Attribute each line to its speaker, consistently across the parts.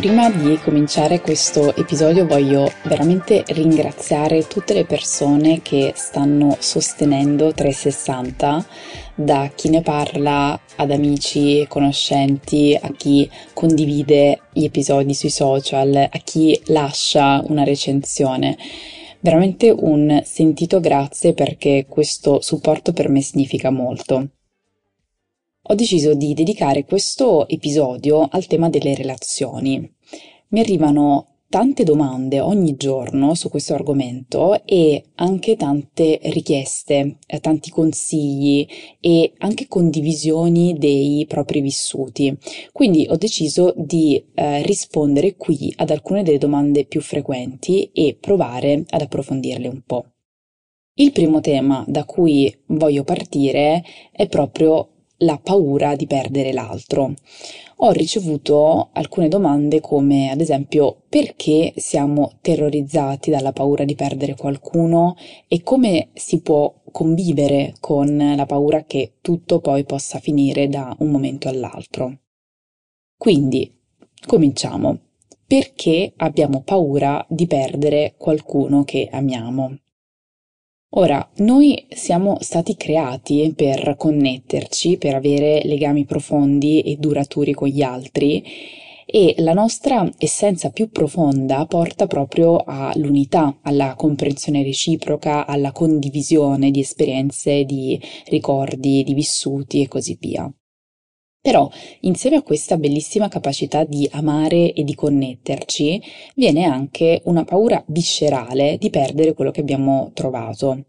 Speaker 1: Prima di cominciare questo episodio voglio veramente ringraziare tutte le persone che stanno sostenendo 360, da chi ne parla ad amici e conoscenti, a chi condivide gli episodi sui social, a chi lascia una recensione. Veramente un sentito grazie perché questo supporto per me significa molto ho deciso di dedicare questo episodio al tema delle relazioni. Mi arrivano tante domande ogni giorno su questo argomento e anche tante richieste, eh, tanti consigli e anche condivisioni dei propri vissuti. Quindi ho deciso di eh, rispondere qui ad alcune delle domande più frequenti e provare ad approfondirle un po'. Il primo tema da cui voglio partire è proprio la paura di perdere l'altro. Ho ricevuto alcune domande come ad esempio perché siamo terrorizzati dalla paura di perdere qualcuno e come si può convivere con la paura che tutto poi possa finire da un momento all'altro. Quindi, cominciamo. Perché abbiamo paura di perdere qualcuno che amiamo? Ora, noi siamo stati creati per connetterci, per avere legami profondi e duraturi con gli altri e la nostra essenza più profonda porta proprio all'unità, alla comprensione reciproca, alla condivisione di esperienze, di ricordi, di vissuti e così via. Però, insieme a questa bellissima capacità di amare e di connetterci, viene anche una paura viscerale di perdere quello che abbiamo trovato.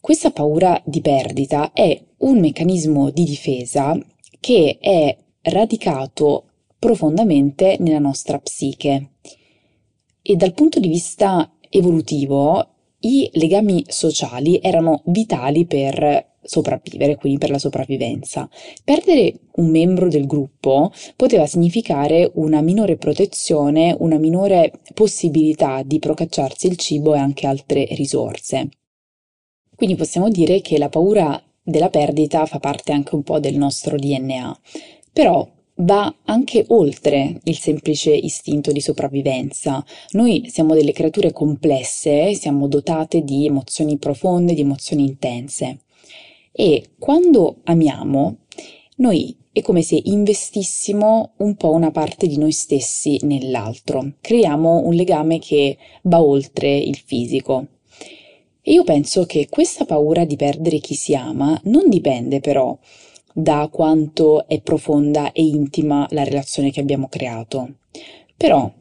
Speaker 1: Questa paura di perdita è un meccanismo di difesa che è radicato profondamente nella nostra psiche e dal punto di vista evolutivo i legami sociali erano vitali per sopravvivere, quindi per la sopravvivenza. Perdere un membro del gruppo poteva significare una minore protezione, una minore possibilità di procacciarsi il cibo e anche altre risorse. Quindi possiamo dire che la paura della perdita fa parte anche un po' del nostro DNA, però va anche oltre il semplice istinto di sopravvivenza. Noi siamo delle creature complesse, siamo dotate di emozioni profonde, di emozioni intense. E quando amiamo, noi è come se investissimo un po' una parte di noi stessi nell'altro. Creiamo un legame che va oltre il fisico. E io penso che questa paura di perdere chi si ama non dipende però da quanto è profonda e intima la relazione che abbiamo creato. Però,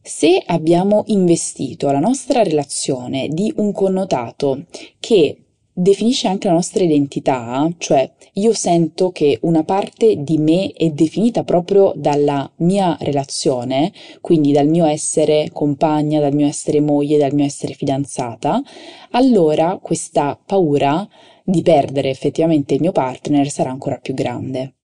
Speaker 1: se abbiamo investito la nostra relazione di un connotato che definisce anche la nostra identità, cioè io sento che una parte di me è definita proprio dalla mia relazione, quindi dal mio essere compagna, dal mio essere moglie, dal mio essere fidanzata, allora questa paura di perdere effettivamente il mio partner sarà ancora più grande.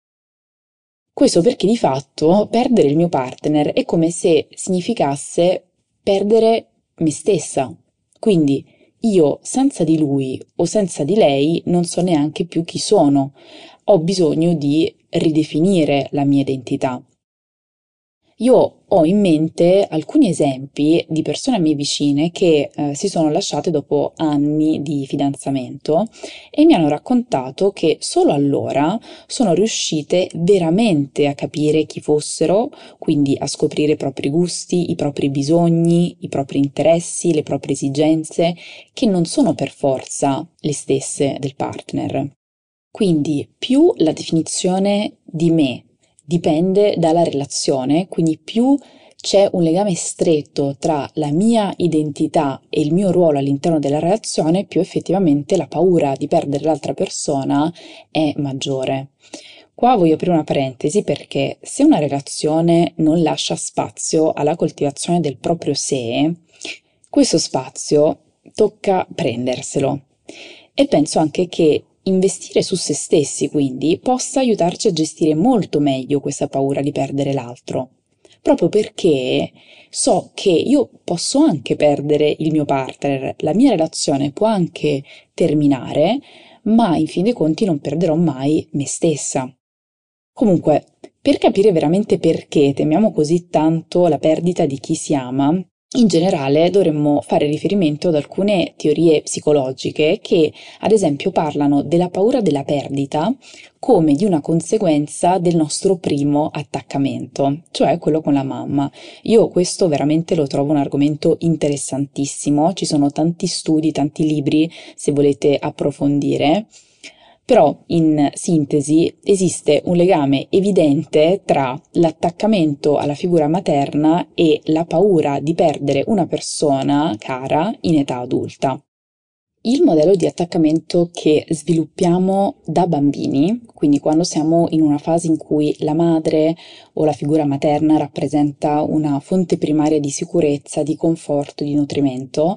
Speaker 1: Questo perché di fatto perdere il mio partner è come se significasse perdere me stessa. Quindi io senza di lui o senza di lei non so neanche più chi sono. Ho bisogno di ridefinire la mia identità. Io ho in mente alcuni esempi di persone a me vicine che eh, si sono lasciate dopo anni di fidanzamento e mi hanno raccontato che solo allora sono riuscite veramente a capire chi fossero, quindi a scoprire i propri gusti, i propri bisogni, i propri interessi, le proprie esigenze, che non sono per forza le stesse del partner. Quindi più la definizione di me dipende dalla relazione, quindi più c'è un legame stretto tra la mia identità e il mio ruolo all'interno della relazione, più effettivamente la paura di perdere l'altra persona è maggiore. Qua voglio aprire una parentesi perché se una relazione non lascia spazio alla coltivazione del proprio sé, questo spazio tocca prenderselo. E penso anche che investire su se stessi, quindi, possa aiutarci a gestire molto meglio questa paura di perdere l'altro. Proprio perché so che io posso anche perdere il mio partner, la mia relazione può anche terminare, ma in fin dei conti non perderò mai me stessa. Comunque, per capire veramente perché temiamo così tanto la perdita di chi si ama, in generale dovremmo fare riferimento ad alcune teorie psicologiche che, ad esempio, parlano della paura della perdita come di una conseguenza del nostro primo attaccamento, cioè quello con la mamma. Io questo veramente lo trovo un argomento interessantissimo, ci sono tanti studi, tanti libri se volete approfondire. Però, in sintesi, esiste un legame evidente tra l'attaccamento alla figura materna e la paura di perdere una persona cara in età adulta. Il modello di attaccamento che sviluppiamo da bambini, quindi quando siamo in una fase in cui la madre o la figura materna rappresenta una fonte primaria di sicurezza, di conforto, di nutrimento,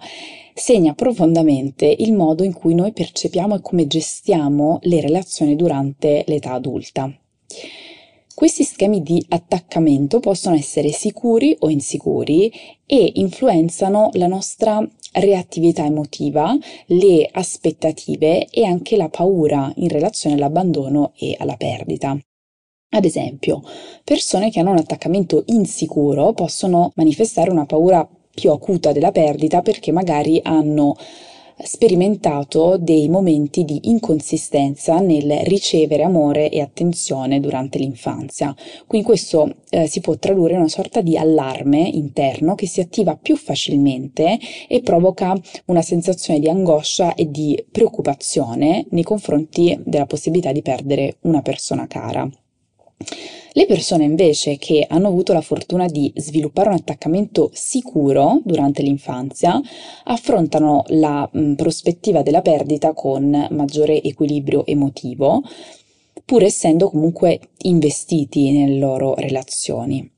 Speaker 1: segna profondamente il modo in cui noi percepiamo e come gestiamo le relazioni durante l'età adulta. Questi schemi di attaccamento possono essere sicuri o insicuri e influenzano la nostra reattività emotiva, le aspettative e anche la paura in relazione all'abbandono e alla perdita. Ad esempio, persone che hanno un attaccamento insicuro possono manifestare una paura più acuta della perdita perché magari hanno sperimentato dei momenti di inconsistenza nel ricevere amore e attenzione durante l'infanzia. Quindi questo eh, si può tradurre in una sorta di allarme interno che si attiva più facilmente e provoca una sensazione di angoscia e di preoccupazione nei confronti della possibilità di perdere una persona cara. Le persone invece che hanno avuto la fortuna di sviluppare un attaccamento sicuro durante l'infanzia affrontano la mh, prospettiva della perdita con maggiore equilibrio emotivo, pur essendo comunque investiti nelle loro relazioni.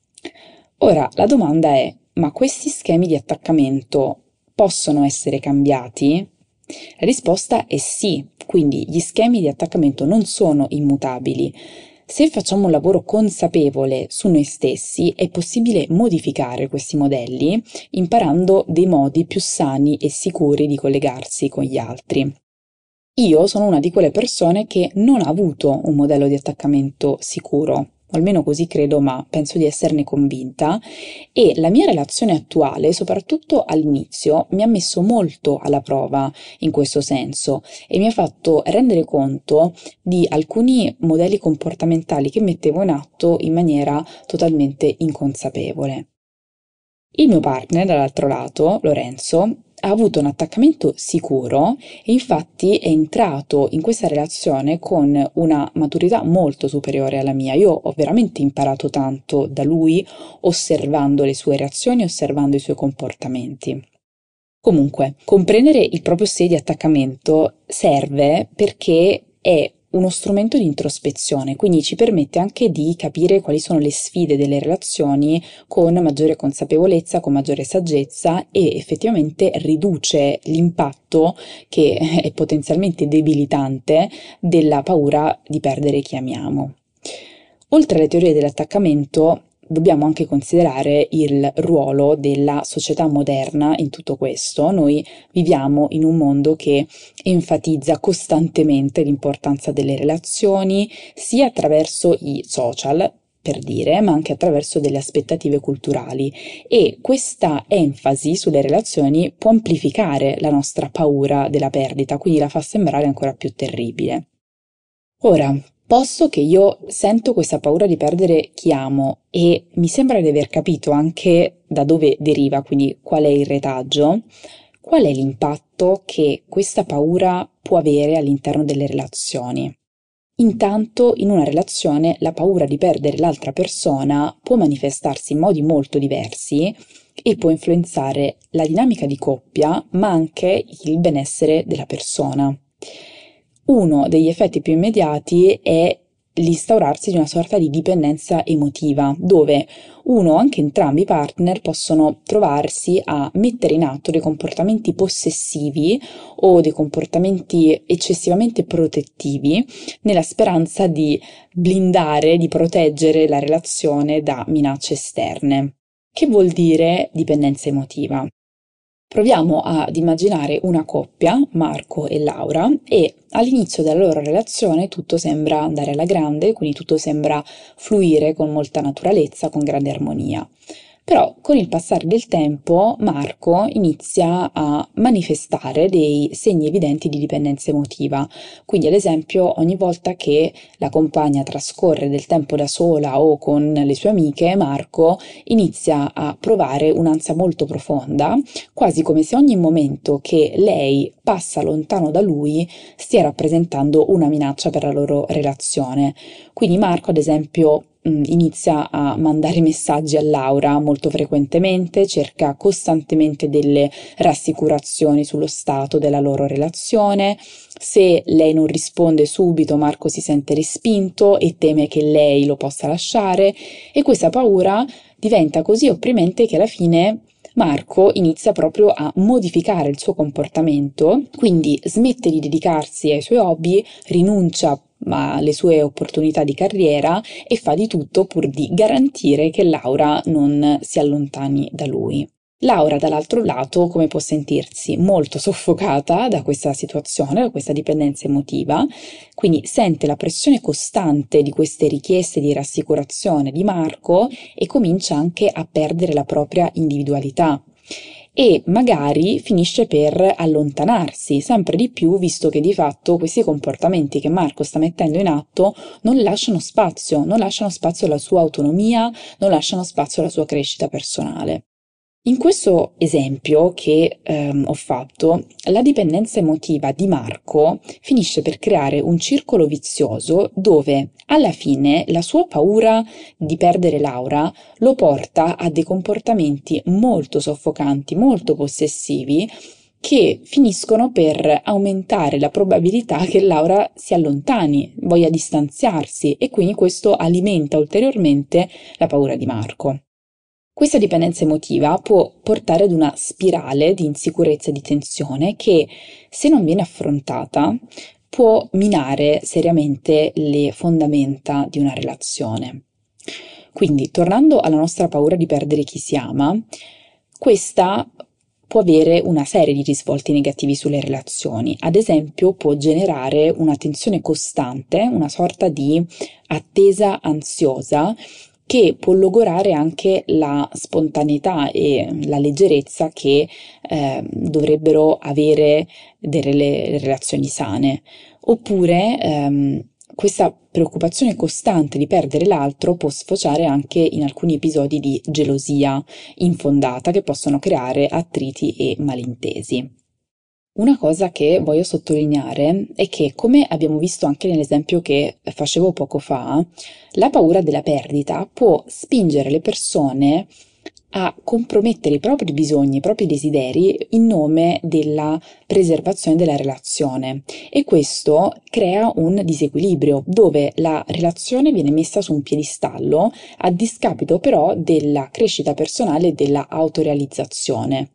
Speaker 1: Ora, la domanda è, ma questi schemi di attaccamento possono essere cambiati? La risposta è sì, quindi gli schemi di attaccamento non sono immutabili se facciamo un lavoro consapevole su noi stessi, è possibile modificare questi modelli imparando dei modi più sani e sicuri di collegarsi con gli altri. Io sono una di quelle persone che non ha avuto un modello di attaccamento sicuro almeno così credo, ma penso di esserne convinta, e la mia relazione attuale, soprattutto all'inizio, mi ha messo molto alla prova in questo senso e mi ha fatto rendere conto di alcuni modelli comportamentali che mettevo in atto in maniera totalmente inconsapevole. Il mio partner, dall'altro lato, Lorenzo, ha avuto un attaccamento sicuro e infatti è entrato in questa relazione con una maturità molto superiore alla mia. Io ho veramente imparato tanto da lui osservando le sue reazioni, osservando i suoi comportamenti. Comunque, comprendere il proprio sé di attaccamento serve perché è uno strumento di introspezione, quindi ci permette anche di capire quali sono le sfide delle relazioni con maggiore consapevolezza, con maggiore saggezza e effettivamente riduce l'impatto che è potenzialmente debilitante della paura di perdere chi amiamo. Oltre alle teorie dell'attaccamento, dobbiamo anche considerare il ruolo della società moderna in tutto questo. Noi viviamo in un mondo che enfatizza costantemente l'importanza delle relazioni, sia attraverso i social, per dire, ma anche attraverso delle aspettative culturali e questa enfasi sulle relazioni può amplificare la nostra paura della perdita, quindi la fa sembrare ancora più terribile. Ora, Posto che io sento questa paura di perdere chi amo e mi sembra di aver capito anche da dove deriva, quindi qual è il retaggio, qual è l'impatto che questa paura può avere all'interno delle relazioni. Intanto in una relazione la paura di perdere l'altra persona può manifestarsi in modi molto diversi e può influenzare la dinamica di coppia, ma anche il benessere della persona. Uno degli effetti più immediati è l'instaurarsi di una sorta di dipendenza emotiva, dove uno o anche entrambi i partner possono trovarsi a mettere in atto dei comportamenti possessivi o dei comportamenti eccessivamente protettivi nella speranza di blindare, di proteggere la relazione da minacce esterne. Che vuol dire dipendenza emotiva? Proviamo ad immaginare una coppia, Marco e Laura, e all'inizio della loro relazione tutto sembra andare alla grande, quindi tutto sembra fluire con molta naturalezza, con grande armonia. Però con il passare del tempo Marco inizia a manifestare dei segni evidenti di dipendenza emotiva. Quindi ad esempio ogni volta che la compagna trascorre del tempo da sola o con le sue amiche, Marco inizia a provare un'ansia molto profonda, quasi come se ogni momento che lei passa lontano da lui stia rappresentando una minaccia per la loro relazione. Quindi Marco ad esempio inizia a mandare messaggi a Laura molto frequentemente, cerca costantemente delle rassicurazioni sullo stato della loro relazione. Se lei non risponde subito, Marco si sente respinto e teme che lei lo possa lasciare e questa paura diventa così opprimente che alla fine Marco inizia proprio a modificare il suo comportamento, quindi smette di dedicarsi ai suoi hobby, rinuncia alle sue opportunità di carriera e fa di tutto pur di garantire che Laura non si allontani da lui. Laura, dall'altro lato, come può sentirsi molto soffocata da questa situazione, da questa dipendenza emotiva, quindi sente la pressione costante di queste richieste di rassicurazione di Marco e comincia anche a perdere la propria individualità e magari finisce per allontanarsi sempre di più, visto che di fatto questi comportamenti che Marco sta mettendo in atto non lasciano spazio, non lasciano spazio alla sua autonomia, non lasciano spazio alla sua crescita personale. In questo esempio che ehm, ho fatto, la dipendenza emotiva di Marco finisce per creare un circolo vizioso dove alla fine la sua paura di perdere Laura lo porta a dei comportamenti molto soffocanti, molto possessivi, che finiscono per aumentare la probabilità che Laura si allontani, voglia distanziarsi e quindi questo alimenta ulteriormente la paura di Marco. Questa dipendenza emotiva può portare ad una spirale di insicurezza e di tensione che, se non viene affrontata, può minare seriamente le fondamenta di una relazione. Quindi, tornando alla nostra paura di perdere chi si ama, questa può avere una serie di risvolti negativi sulle relazioni. Ad esempio, può generare una tensione costante, una sorta di attesa ansiosa che può logorare anche la spontaneità e la leggerezza che eh, dovrebbero avere delle relazioni sane. Oppure ehm, questa preoccupazione costante di perdere l'altro può sfociare anche in alcuni episodi di gelosia infondata che possono creare attriti e malintesi. Una cosa che voglio sottolineare è che, come abbiamo visto anche nell'esempio che facevo poco fa, la paura della perdita può spingere le persone a compromettere i propri bisogni, i propri desideri in nome della preservazione della relazione e questo crea un disequilibrio dove la relazione viene messa su un piedistallo a discapito però della crescita personale e della autorealizzazione.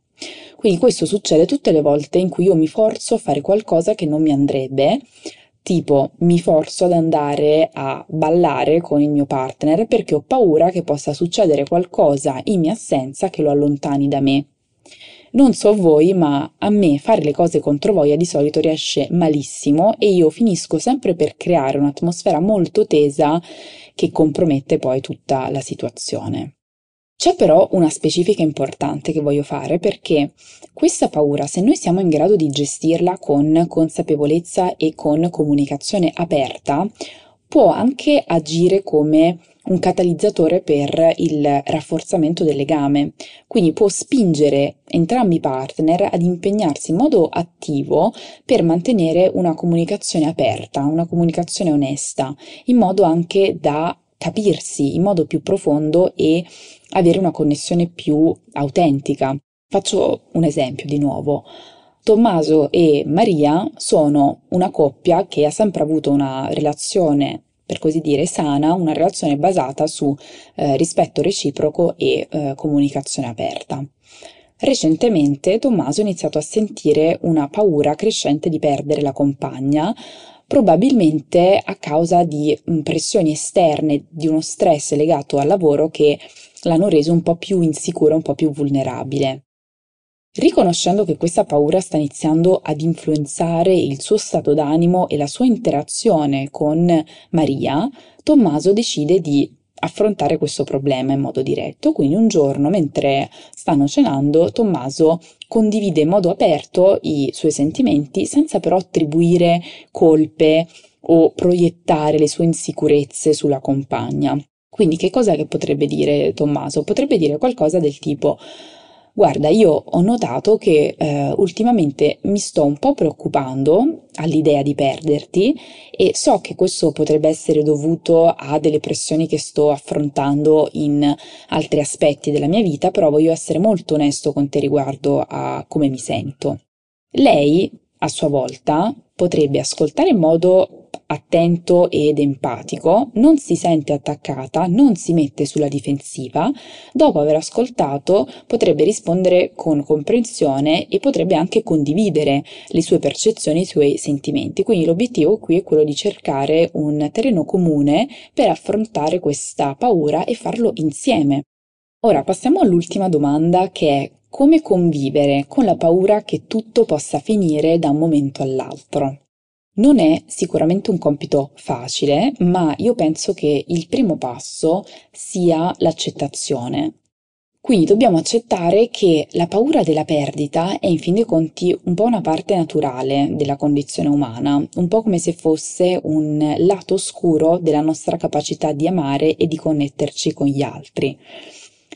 Speaker 1: Quindi questo succede tutte le volte in cui io mi forzo a fare qualcosa che non mi andrebbe, tipo mi forzo ad andare a ballare con il mio partner perché ho paura che possa succedere qualcosa in mia assenza che lo allontani da me. Non so voi, ma a me fare le cose contro voglia di solito riesce malissimo e io finisco sempre per creare un'atmosfera molto tesa che compromette poi tutta la situazione. C'è però una specifica importante che voglio fare perché questa paura, se noi siamo in grado di gestirla con consapevolezza e con comunicazione aperta, può anche agire come un catalizzatore per il rafforzamento del legame, quindi può spingere entrambi i partner ad impegnarsi in modo attivo per mantenere una comunicazione aperta, una comunicazione onesta, in modo anche da capirsi in modo più profondo e avere una connessione più autentica. Faccio un esempio di nuovo. Tommaso e Maria sono una coppia che ha sempre avuto una relazione per così dire, sana una relazione basata su eh, rispetto reciproco e eh, comunicazione aperta. Recentemente Tommaso ha iniziato a sentire una paura crescente di perdere la compagna, probabilmente a causa di mm, pressioni esterne, di uno stress legato al lavoro che l'hanno reso un po' più insicuro, un po' più vulnerabile. Riconoscendo che questa paura sta iniziando ad influenzare il suo stato d'animo e la sua interazione con Maria, Tommaso decide di affrontare questo problema in modo diretto. Quindi un giorno, mentre stanno cenando, Tommaso condivide in modo aperto i suoi sentimenti senza però attribuire colpe o proiettare le sue insicurezze sulla compagna. Quindi che cosa che potrebbe dire Tommaso? Potrebbe dire qualcosa del tipo Guarda, io ho notato che eh, ultimamente mi sto un po' preoccupando all'idea di perderti e so che questo potrebbe essere dovuto a delle pressioni che sto affrontando in altri aspetti della mia vita, però voglio essere molto onesto con te riguardo a come mi sento. Lei, a sua volta, potrebbe ascoltare in modo attento ed empatico, non si sente attaccata, non si mette sulla difensiva, dopo aver ascoltato potrebbe rispondere con comprensione e potrebbe anche condividere le sue percezioni, i suoi sentimenti. Quindi l'obiettivo qui è quello di cercare un terreno comune per affrontare questa paura e farlo insieme. Ora passiamo all'ultima domanda che è come convivere con la paura che tutto possa finire da un momento all'altro. Non è sicuramente un compito facile, ma io penso che il primo passo sia l'accettazione. Quindi dobbiamo accettare che la paura della perdita è in fin dei conti un po' una parte naturale della condizione umana, un po' come se fosse un lato oscuro della nostra capacità di amare e di connetterci con gli altri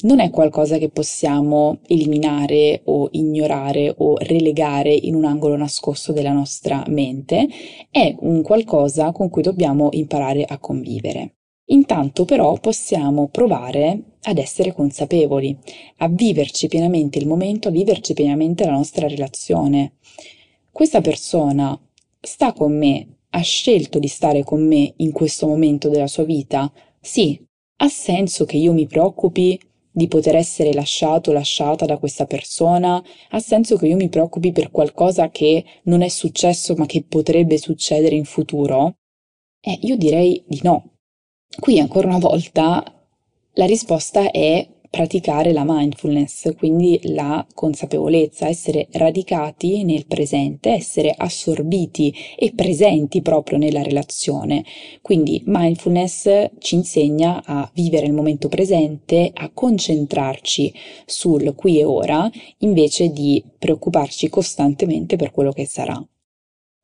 Speaker 1: non è qualcosa che possiamo eliminare o ignorare o relegare in un angolo nascosto della nostra mente, è un qualcosa con cui dobbiamo imparare a convivere. Intanto però possiamo provare ad essere consapevoli, a viverci pienamente il momento, a viverci pienamente la nostra relazione. Questa persona sta con me, ha scelto di stare con me in questo momento della sua vita? Sì. Ha senso che io mi preoccupi di poter essere lasciato lasciata da questa persona? Ha senso che io mi preoccupi per qualcosa che non è successo ma che potrebbe succedere in futuro? Eh, io direi di no. Qui ancora una volta la risposta è praticare la mindfulness, quindi la consapevolezza, essere radicati nel presente, essere assorbiti e presenti proprio nella relazione. Quindi mindfulness ci insegna a vivere il momento presente, a concentrarci sul qui e ora, invece di preoccuparci costantemente per quello che sarà.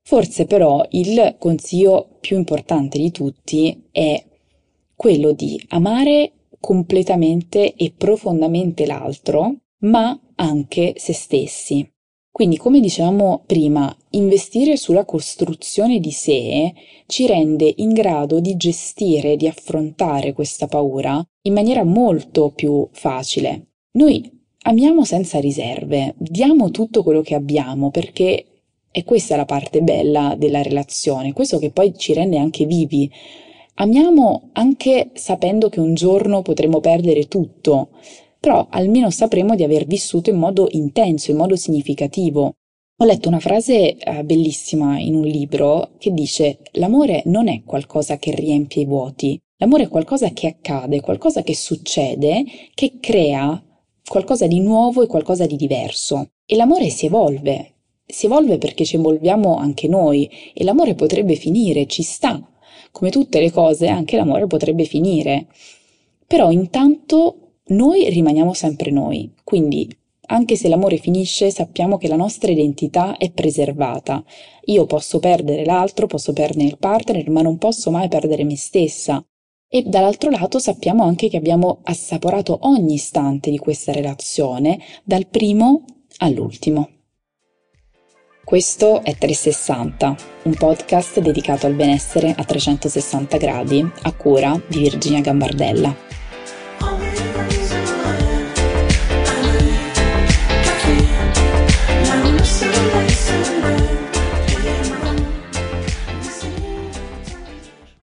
Speaker 1: Forse però il consiglio più importante di tutti è quello di amare completamente e profondamente l'altro, ma anche se stessi. Quindi, come dicevamo prima, investire sulla costruzione di sé ci rende in grado di gestire, di affrontare questa paura in maniera molto più facile. Noi amiamo senza riserve, diamo tutto quello che abbiamo perché è questa la parte bella della relazione, questo che poi ci rende anche vivi, Amiamo anche sapendo che un giorno potremo perdere tutto, però almeno sapremo di aver vissuto in modo intenso, in modo significativo. Ho letto una frase eh, bellissima in un libro che dice l'amore non è qualcosa che riempie i vuoti, l'amore è qualcosa che accade, qualcosa che succede, che crea qualcosa di nuovo e qualcosa di diverso. E l'amore si evolve, si evolve perché ci evolviamo anche noi e l'amore potrebbe finire, ci sta, come tutte le cose, anche l'amore potrebbe finire. Però intanto noi rimaniamo sempre noi, quindi anche se l'amore finisce, sappiamo che la nostra identità è preservata. Io posso perdere l'altro, posso perdere il partner, ma non posso mai perdere me stessa. E dall'altro lato sappiamo anche che abbiamo assaporato ogni istante di questa relazione, dal primo all'ultimo. Questo è 360, un podcast dedicato al benessere a 360 gradi, a cura di Virginia Gambardella.